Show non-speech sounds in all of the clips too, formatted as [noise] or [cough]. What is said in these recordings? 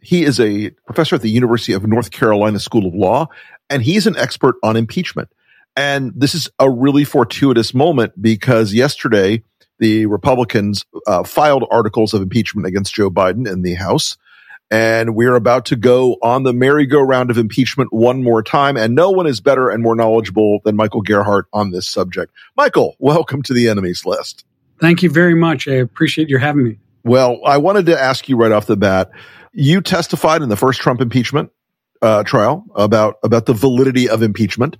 He is a professor at the University of North Carolina School of Law, and he's an expert on impeachment. And this is a really fortuitous moment because yesterday the Republicans uh, filed articles of impeachment against Joe Biden in the House. And we're about to go on the merry-go-round of impeachment one more time. And no one is better and more knowledgeable than Michael Gerhardt on this subject. Michael, welcome to the enemies list. Thank you very much. I appreciate your having me. Well, I wanted to ask you right off the bat. You testified in the first Trump impeachment uh, trial about about the validity of impeachment.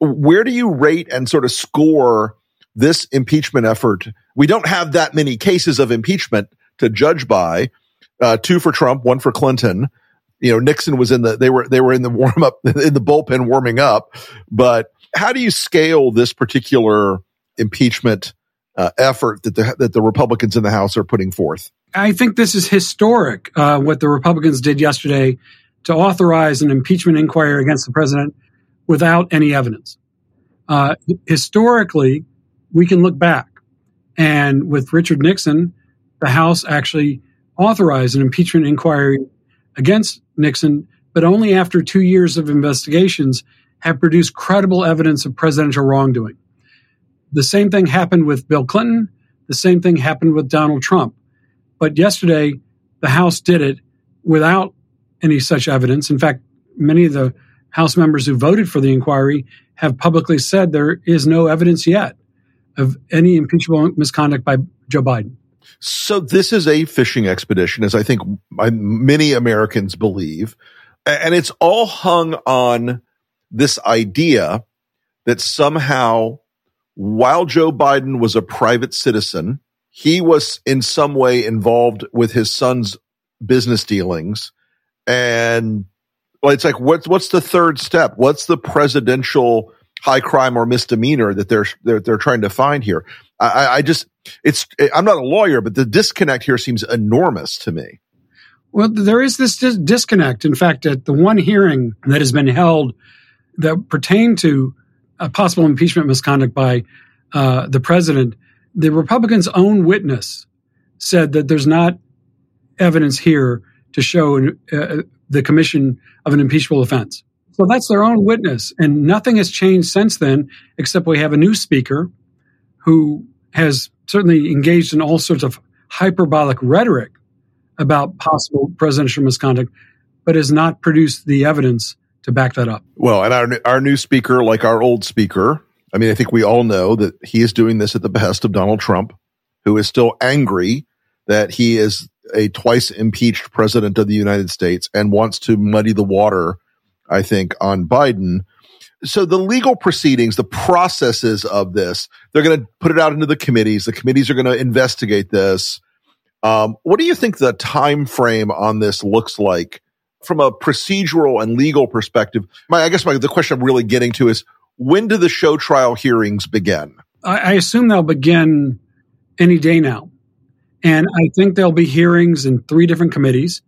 Where do you rate and sort of score this impeachment effort? We don't have that many cases of impeachment to judge by. Uh, two for Trump, one for Clinton. You know, Nixon was in the they were they were in the warm up [laughs] in the bullpen warming up. But how do you scale this particular impeachment uh, effort that the that the Republicans in the House are putting forth? I think this is historic. Uh, what the Republicans did yesterday to authorize an impeachment inquiry against the president without any evidence. Uh, historically, we can look back, and with Richard Nixon, the House actually authorized an impeachment inquiry against Nixon, but only after two years of investigations have produced credible evidence of presidential wrongdoing. The same thing happened with Bill Clinton. The same thing happened with Donald Trump. But yesterday, the House did it without any such evidence. In fact, many of the House members who voted for the inquiry have publicly said there is no evidence yet of any impeachable misconduct by Joe Biden. So this is a fishing expedition, as I think many Americans believe, and it's all hung on this idea that somehow, while Joe Biden was a private citizen, he was in some way involved with his son's business dealings, and well, it's like what's what's the third step? What's the presidential high crime or misdemeanor that they're they're, they're trying to find here? I, I just it's I'm not a lawyer, but the disconnect here seems enormous to me. Well, there is this dis- disconnect. In fact, at the one hearing that has been held that pertained to a possible impeachment misconduct by uh, the president, the Republicans' own witness said that there's not evidence here to show uh, the commission of an impeachable offense. So that's their own witness. And nothing has changed since then, except we have a new speaker who has certainly engaged in all sorts of hyperbolic rhetoric about possible presidential misconduct, but has not produced the evidence to back that up. Well, and our, our new speaker, like our old speaker, I mean, I think we all know that he is doing this at the behest of Donald Trump, who is still angry that he is a twice impeached president of the United States and wants to muddy the water, I think, on Biden. So the legal proceedings, the processes of this, they're going to put it out into the committees. The committees are going to investigate this. Um, what do you think the time frame on this looks like from a procedural and legal perspective? My, I guess my, the question I'm really getting to is when do the show trial hearings begin? I, I assume they'll begin any day now. And I think there'll be hearings in three different committees,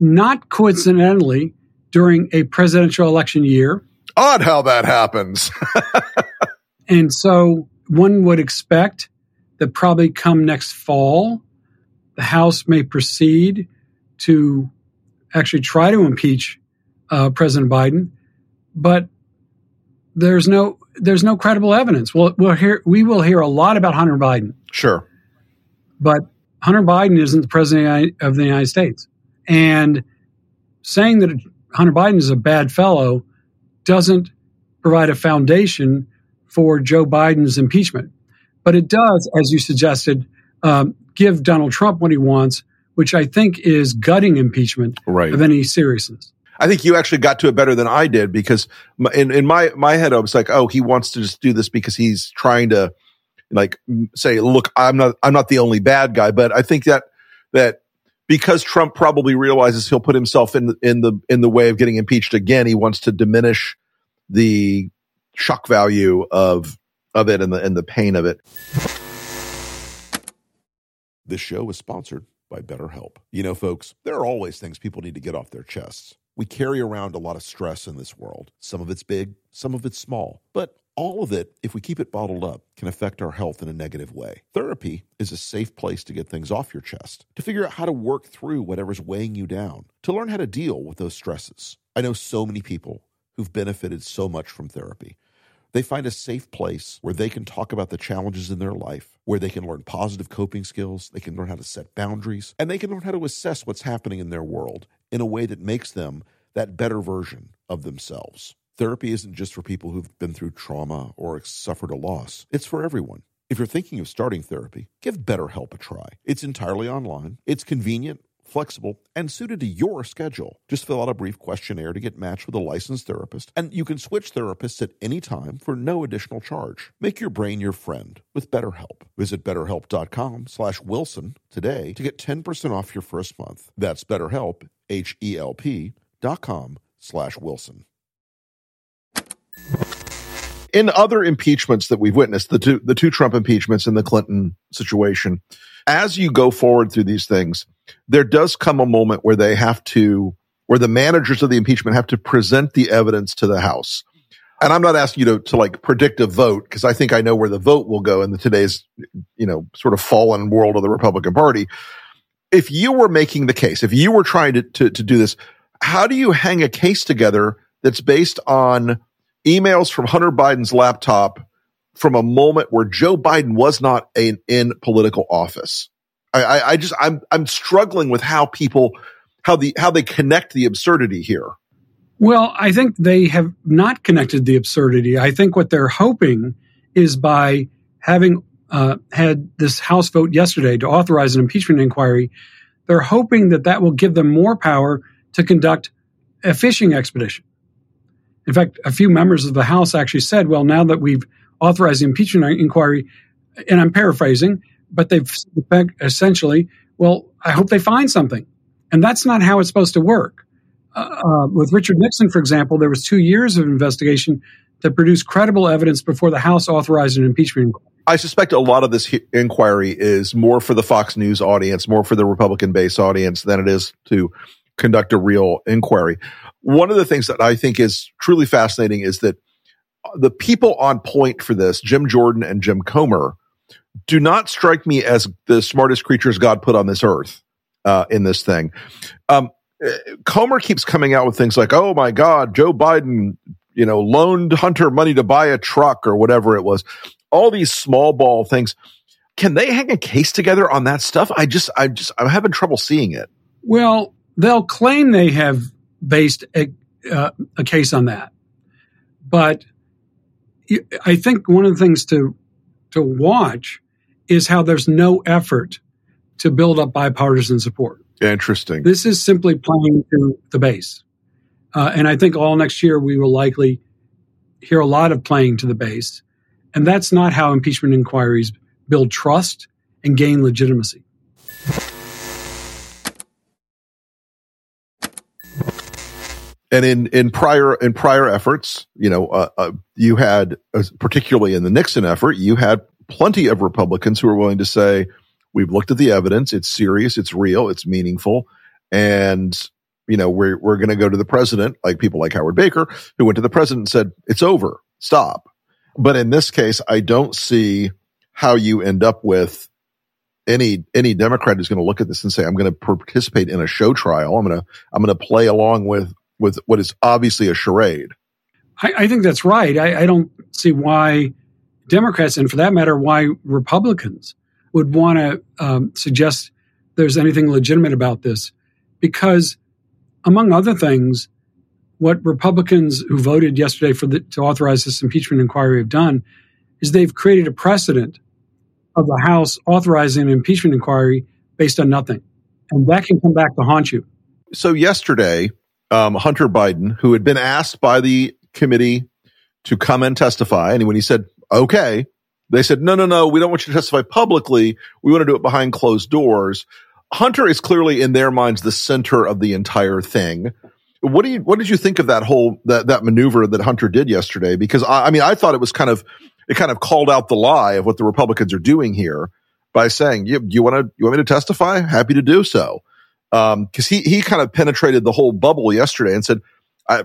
not coincidentally during a presidential election year. Odd how that happens. [laughs] and so one would expect that probably come next fall, the House may proceed to actually try to impeach uh, President Biden, but there's no there's no credible evidence. We'll, we'll hear we will hear a lot about Hunter Biden. Sure, but Hunter Biden isn't the president of the United States. And saying that Hunter Biden is a bad fellow doesn't provide a foundation for Joe Biden's impeachment. But it does, as you suggested, um, give Donald Trump what he wants, which I think is gutting impeachment Right. of any seriousness. I think you actually got to it better than I did because in, in my, my head, I was like, oh, he wants to just do this because he's trying to like say, look, I'm not, I'm not the only bad guy. But I think that, that because Trump probably realizes he'll put himself in, in the, in the way of getting impeached again, he wants to diminish the shock value of, of it and the, and the pain of it. This show is sponsored by BetterHelp. You know, folks, there are always things people need to get off their chests. We carry around a lot of stress in this world. Some of it's big, some of it's small. But all of it, if we keep it bottled up, can affect our health in a negative way. Therapy is a safe place to get things off your chest, to figure out how to work through whatever's weighing you down, to learn how to deal with those stresses. I know so many people who've benefited so much from therapy. They find a safe place where they can talk about the challenges in their life, where they can learn positive coping skills, they can learn how to set boundaries, and they can learn how to assess what's happening in their world in a way that makes them that better version of themselves. Therapy isn't just for people who've been through trauma or suffered a loss, it's for everyone. If you're thinking of starting therapy, give BetterHelp a try. It's entirely online, it's convenient, flexible, and suited to your schedule. Just fill out a brief questionnaire to get matched with a licensed therapist, and you can switch therapists at any time for no additional charge. Make your brain your friend with BetterHelp. Visit betterhelp.com slash Wilson today to get 10% off your first month. That's BetterHelp, H-E-L-P dot com slash Wilson. In other impeachments that we've witnessed, the two, the two Trump impeachments and the Clinton situation, as you go forward through these things, there does come a moment where they have to, where the managers of the impeachment have to present the evidence to the House. And I'm not asking you to, to like predict a vote because I think I know where the vote will go in the today's, you know, sort of fallen world of the Republican Party. If you were making the case, if you were trying to, to, to do this, how do you hang a case together that's based on emails from Hunter Biden's laptop from a moment where Joe Biden was not in, in political office? I, I just I'm I'm struggling with how people how the how they connect the absurdity here. Well, I think they have not connected the absurdity. I think what they're hoping is by having uh, had this House vote yesterday to authorize an impeachment inquiry, they're hoping that that will give them more power to conduct a fishing expedition. In fact, a few members of the House actually said, well, now that we've authorized the impeachment inquiry, and I'm paraphrasing, but they've essentially, well, I hope they find something. And that's not how it's supposed to work. Uh, with Richard Nixon, for example, there was two years of investigation that produced credible evidence before the House authorized an impeachment inquiry. I suspect a lot of this he- inquiry is more for the Fox News audience, more for the Republican base audience than it is to conduct a real inquiry. One of the things that I think is truly fascinating is that the people on point for this, Jim Jordan and Jim Comer, do not strike me as the smartest creatures God put on this earth uh, in this thing. Um, Comer keeps coming out with things like, "Oh my God, Joe Biden, you know, loaned Hunter money to buy a truck or whatever it was." All these small ball things. Can they hang a case together on that stuff? I just, I just, I'm having trouble seeing it. Well, they'll claim they have based a, uh, a case on that, but I think one of the things to to watch is how there's no effort to build up bipartisan support. Interesting. This is simply playing to the base. Uh, and I think all next year we will likely hear a lot of playing to the base. And that's not how impeachment inquiries build trust and gain legitimacy. and in in prior in prior efforts, you know, uh, uh, you had uh, particularly in the Nixon effort, you had plenty of Republicans who were willing to say, "We've looked at the evidence; it's serious, it's real, it's meaningful, and you know, we're we're going to go to the president." Like people like Howard Baker, who went to the president and said, "It's over, stop." But in this case, I don't see how you end up with any any Democrat who's going to look at this and say, "I'm going to participate in a show trial. I'm going to I'm going to play along with with what is obviously a charade." I, I think that's right. I, I, don't see why Democrats, and for that matter, why Republicans would want to um, suggest there's anything legitimate about this, because among other things, what Republicans who voted yesterday for the, to authorize this impeachment inquiry have done is they've created a precedent of the House authorizing an impeachment inquiry based on nothing, and that can come back to haunt you. So yesterday, um, Hunter Biden, who had been asked by the committee to come and testify, and when he said okay, they said no, no, no, we don't want you to testify publicly. We want to do it behind closed doors. Hunter is clearly in their minds the center of the entire thing. What do you what did you think of that whole that that maneuver that Hunter did yesterday? Because I, I mean, I thought it was kind of it kind of called out the lie of what the Republicans are doing here by saying, "You, you want to you want me to testify? Happy to do so." Because um, he he kind of penetrated the whole bubble yesterday and said,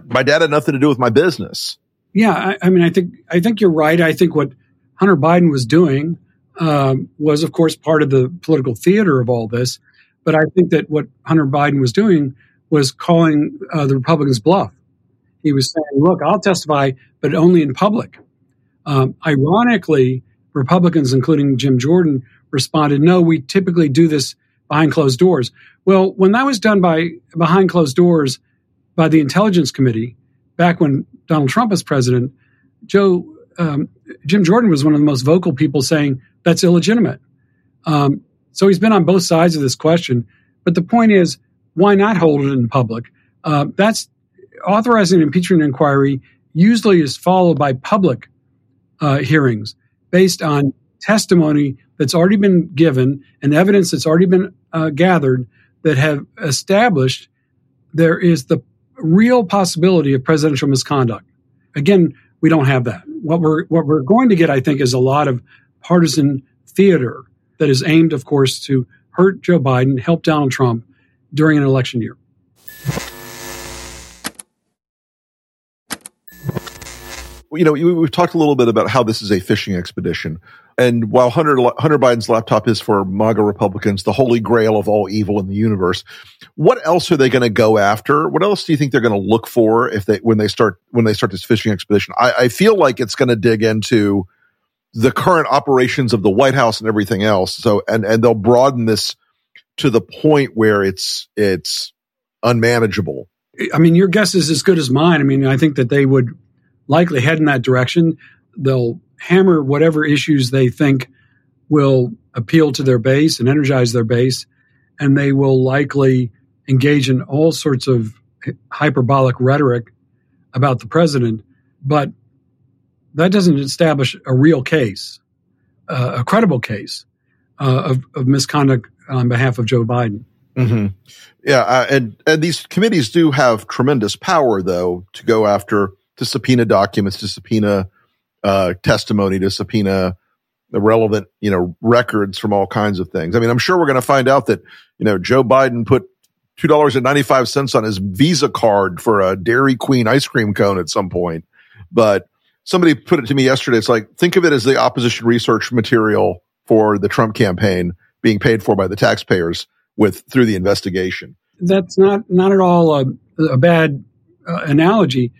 "My dad had nothing to do with my business." Yeah, I, I mean, I think I think you're right. I think what Hunter Biden was doing um, was, of course, part of the political theater of all this. But I think that what Hunter Biden was doing was calling uh, the Republicans bluff. He was saying, look, I'll testify, but only in public. Um, ironically, Republicans, including Jim Jordan, responded, no, we typically do this behind closed doors. Well, when that was done by behind closed doors by the Intelligence Committee, back when Donald Trump was president, Joe um, Jim Jordan was one of the most vocal people saying that's illegitimate. Um, so he's been on both sides of this question. But the point is, why not hold it in public? Uh, that's authorizing an impeachment inquiry usually is followed by public uh, hearings based on testimony that's already been given and evidence that's already been uh, gathered that have established there is the real possibility of presidential misconduct. Again, we don't have that. What we're what we're going to get, I think, is a lot of partisan theater that is aimed, of course, to hurt Joe Biden, help Donald Trump during an election year. You know, we've talked a little bit about how this is a fishing expedition. And while Hunter, Hunter Biden's laptop is for MAGA Republicans, the holy grail of all evil in the universe, what else are they going to go after? What else do you think they're going to look for if they, when they start, when they start this fishing expedition? I, I feel like it's going to dig into the current operations of the White House and everything else. So, and, and they'll broaden this to the point where it's, it's unmanageable. I mean, your guess is as good as mine. I mean, I think that they would likely head in that direction. They'll hammer whatever issues they think will appeal to their base and energize their base. And they will likely engage in all sorts of hyperbolic rhetoric about the president. But that doesn't establish a real case, uh, a credible case uh, of, of, misconduct on behalf of Joe Biden. Mm-hmm. Yeah, uh, and and these committees do have tremendous power, though, to go after to subpoena documents, to subpoena uh, testimony, to subpoena the relevant, you know, records from all kinds of things. I mean, I'm sure we're going to find out that you know Joe Biden put two dollars and ninety five cents on his Visa card for a Dairy Queen ice cream cone at some point, but somebody put it to me yesterday. It's like, think of it as the opposition research material for the Trump campaign being paid for by the taxpayers with through the investigation. That's not, not at all a, a bad uh, analogy.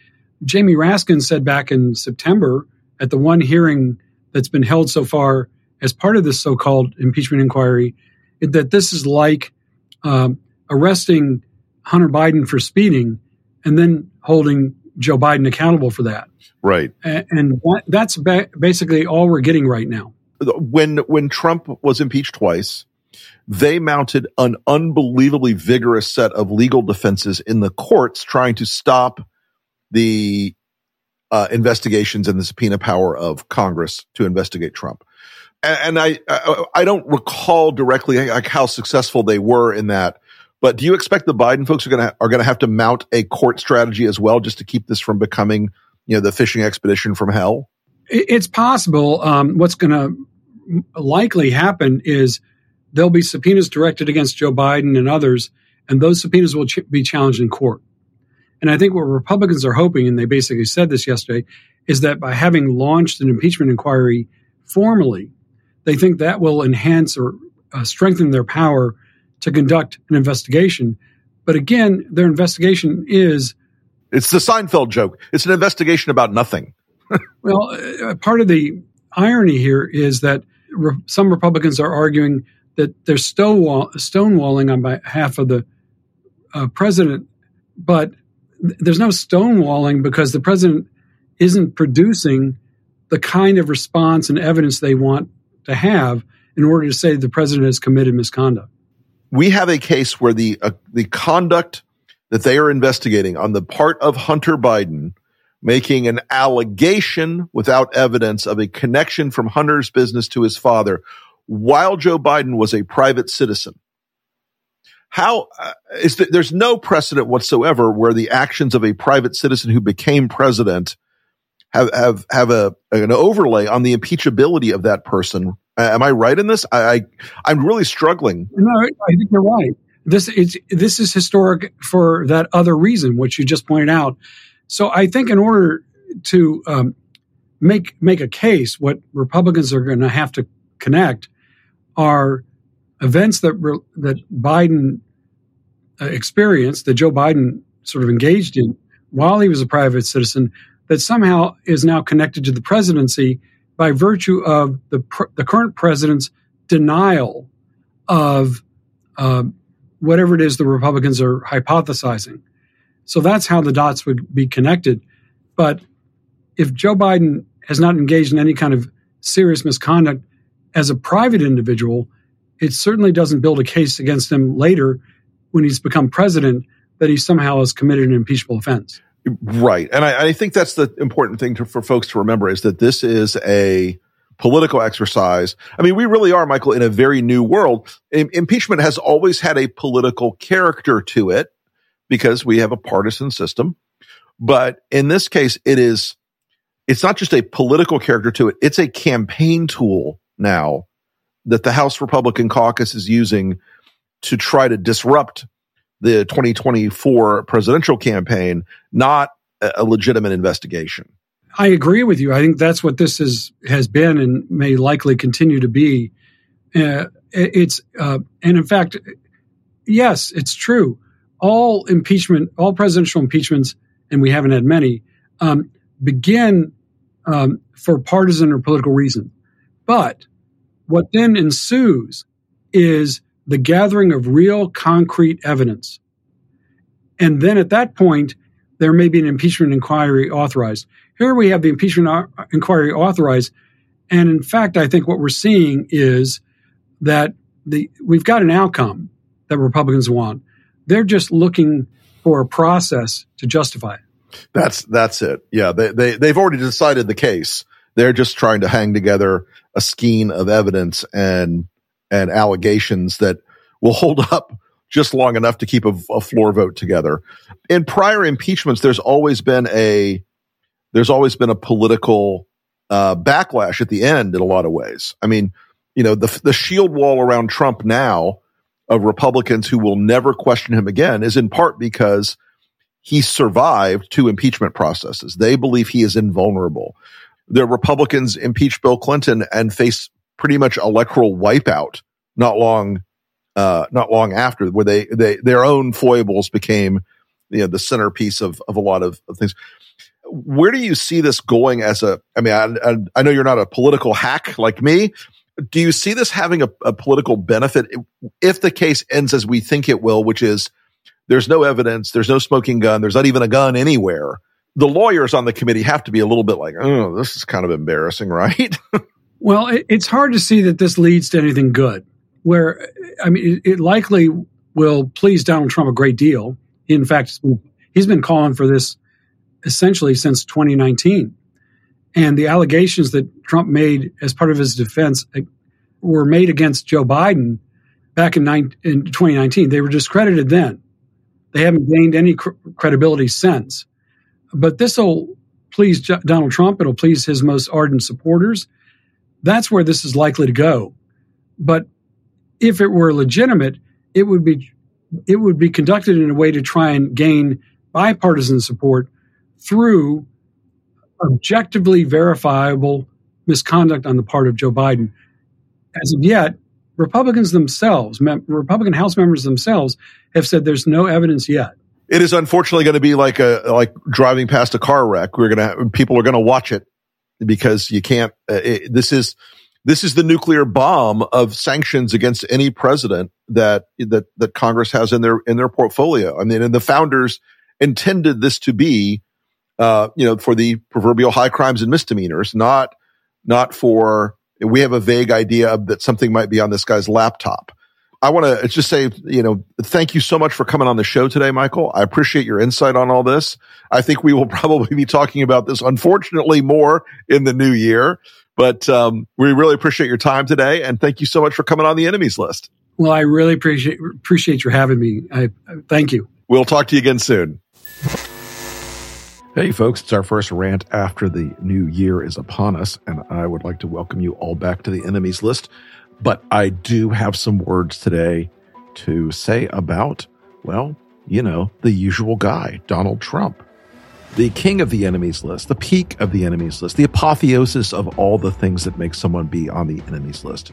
Jamie Raskin said back in September at the one hearing that's been held so far as part of this so-called impeachment inquiry that this is like um, arresting Hunter Biden for speeding and then holding Joe Biden accountable for that. Right. And, that's ba- basically all we're getting right now. When when Trump was impeached twice, they mounted an unbelievably vigorous set of legal defenses in the courts trying to stop the uh, investigations and the subpoena power of Congress to investigate Trump. And, and I, I, I don't recall directly like how successful they were in that. But do you expect the Biden folks are to are to have to mount a court strategy as well, just to keep this from becoming, you know, the fishing expedition from hell? It's possible. Um, what's going to likely happen is there'll be subpoenas directed against Joe Biden and others, and those subpoenas will ch- be challenged in court. And I think what Republicans are hoping, and they basically said this yesterday, is that by having launched an impeachment inquiry formally, they think that will enhance or uh, strengthen their power to conduct an investigation. But again, their investigation is. It's the Seinfeld joke. It's an investigation about nothing. Well, uh, part of the irony here is that re- some Republicans are arguing that they're stonewall- stonewalling on behalf of the uh, president, but there's no stonewalling because the president isn't producing the kind of response and evidence they want to have in order to say the president has committed misconduct. We have a case where the uh, the conduct that they are investigating on the part of Hunter Biden making an allegation without evidence of a connection from Hunter's business to his father while Joe Biden was a private citizen. How uh, is there's no precedent whatsoever where the actions of a private citizen who became president have have have a an overlay on the impeachability of that person. Uh, am I right in this? I, I am really struggling. No, I think you're right. This is this is historic for that other reason, which you just pointed out. So I think in order to um, make make a case, what Republicans are going to have to connect are events that re- that Biden uh, experienced, that Joe Biden sort of engaged in while he was a private citizen, that somehow is now connected to the presidency by virtue of the pr- the current president's denial of uh, whatever it is the Republicans are hypothesizing. So that's how the dots would be connected. But if Joe Biden has not engaged in any kind of serious misconduct as a private individual, it certainly doesn't build a case against him later when he's become president that he somehow has committed an impeachable offense. Right. And I, I think that's the important thing to, for folks to remember is that this is a political exercise. I mean, we really are, Michael, in a very new world. I- impeachment has always had a political character to it because we have a partisan system. But in this case, it is, it's not just a political character to it. It's a campaign tool now that the House Republican caucus is using to try to disrupt the 2024 presidential campaign, not a legitimate investigation. I agree with you. I think that's what this is has been and may likely continue to be. Uh, it's uh, and in fact, yes, it's true. All impeachment, all presidential impeachments, and we haven't had many, um, begin um, for partisan or political reason. But what then ensues is the gathering of real concrete evidence. And then at that point, there may be an impeachment inquiry authorized. Here we have the impeachment inquiry authorized. And in fact, I think what we're seeing is that the, we've got an outcome that Republicans want. They're just looking for a process to justify it. That's that's it. Yeah, they they they've already decided the case. They're just trying to hang together a skein of evidence and and allegations that will hold up just long enough to keep a, a floor vote together. In prior impeachments, there's always been a there's always been a political uh, backlash at the end in a lot of ways. I mean, you know, the the shield wall around Trump now of Republicans who will never question him again is in part because he survived two impeachment processes. They believe he is invulnerable. The Republicans impeached Bill Clinton and faced pretty much electoral wipeout not long uh, not long after where they, they their own foibles became you know the centerpiece of of a lot of, of things where do you see this going as a i mean I, I, I, know you're not a political hack like me do you see this having a, a political benefit? If the case ends as we think it will which is there's no evidence there's no smoking gun there's not even a gun anywhere the lawyers on the committee have to be a little bit like oh this is kind of embarrassing [laughs] right? Well it, it's hard to see that this leads to anything good where i mean it, it likely will please donald trump a great deal. In fact he's been calling for this essentially since 2019. And the allegations that Trump made as part of his defense were made against Joe Biden back in, in 2019. They were discredited then. They haven't gained any cr- credibility since. But this will please J- Donald Trump. It'll please his most ardent supporters. That's where this is likely to go. But if it were legitimate, it would be it would be conducted in a way to try and gain bipartisan support through objectively verifiable misconduct on the part of Joe Biden. As of yet, Republicans themselves, Republican House members themselves, have said there's no evidence yet. It is unfortunately going to be like a like driving past a car wreck. We're going to people are going to watch it because you can't. Uh, it, this is this is the nuclear bomb of sanctions against any president that that that Congress has in their in their portfolio. I mean, and the founders intended this to be, uh, you know, for the proverbial high crimes and misdemeanors, not, not for, we have a vague idea of that something might be on this guy's laptop. I want to just say, you know, thank you so much for coming on the show today, Michael. I appreciate your insight on all this. I think we will [laughs] probably be talking about this, unfortunately, more in the new year. But um, we really appreciate your time today, and thank you so much for coming on the enemies list. Well, I really appreciate appreciate your having me. I, I thank you. We'll talk to you again soon. Hey, folks, it's our first rant after the new year is upon us, and I would like to welcome you all back to the enemies list. But I do have some words today to say about, well, you know, the usual guy, Donald Trump the king of the enemies list, the peak of the enemies list, the apotheosis of all the things that make someone be on the enemies list.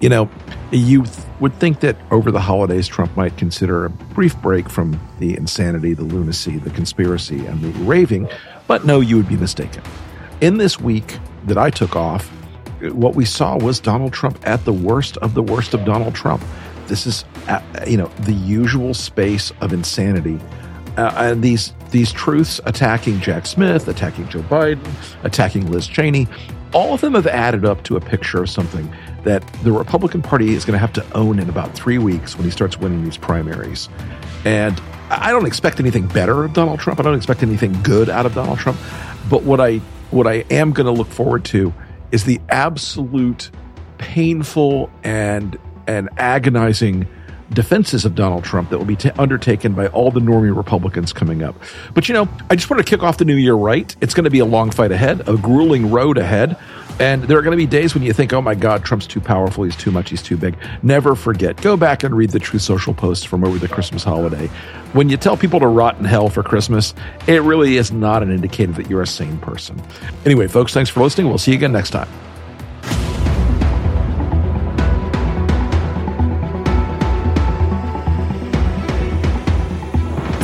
You know, you th- would think that over the holidays, Trump might consider a brief break from the insanity, the lunacy, the conspiracy, and the raving, but no, you would be mistaken. In this week that I took off, what we saw was Donald Trump at the worst of the worst of Donald Trump. This is, uh, you know, the usual space of insanity uh, and these these truths attacking Jack Smith, attacking Joe Biden, attacking Liz Cheney, all of them have added up to a picture of something that the Republican Party is going to have to own in about three weeks when he starts winning these primaries. And I don't expect anything better of Donald Trump. I don't expect anything good out of Donald Trump. But what I what I am going to look forward to is the absolute painful and and agonizing defenses of Donald Trump that will be t- undertaken by all the normie Republicans coming up. But you know, I just want to kick off the new year right. It's going to be a long fight ahead, a grueling road ahead. And there are going to be days when you think, oh my God, Trump's too powerful. He's too much. He's too big. Never forget. Go back and read the Truth Social posts from over the Christmas holiday. When you tell people to rot in hell for Christmas, it really is not an indicator that you're a sane person. Anyway, folks, thanks for listening. We'll see you again next time.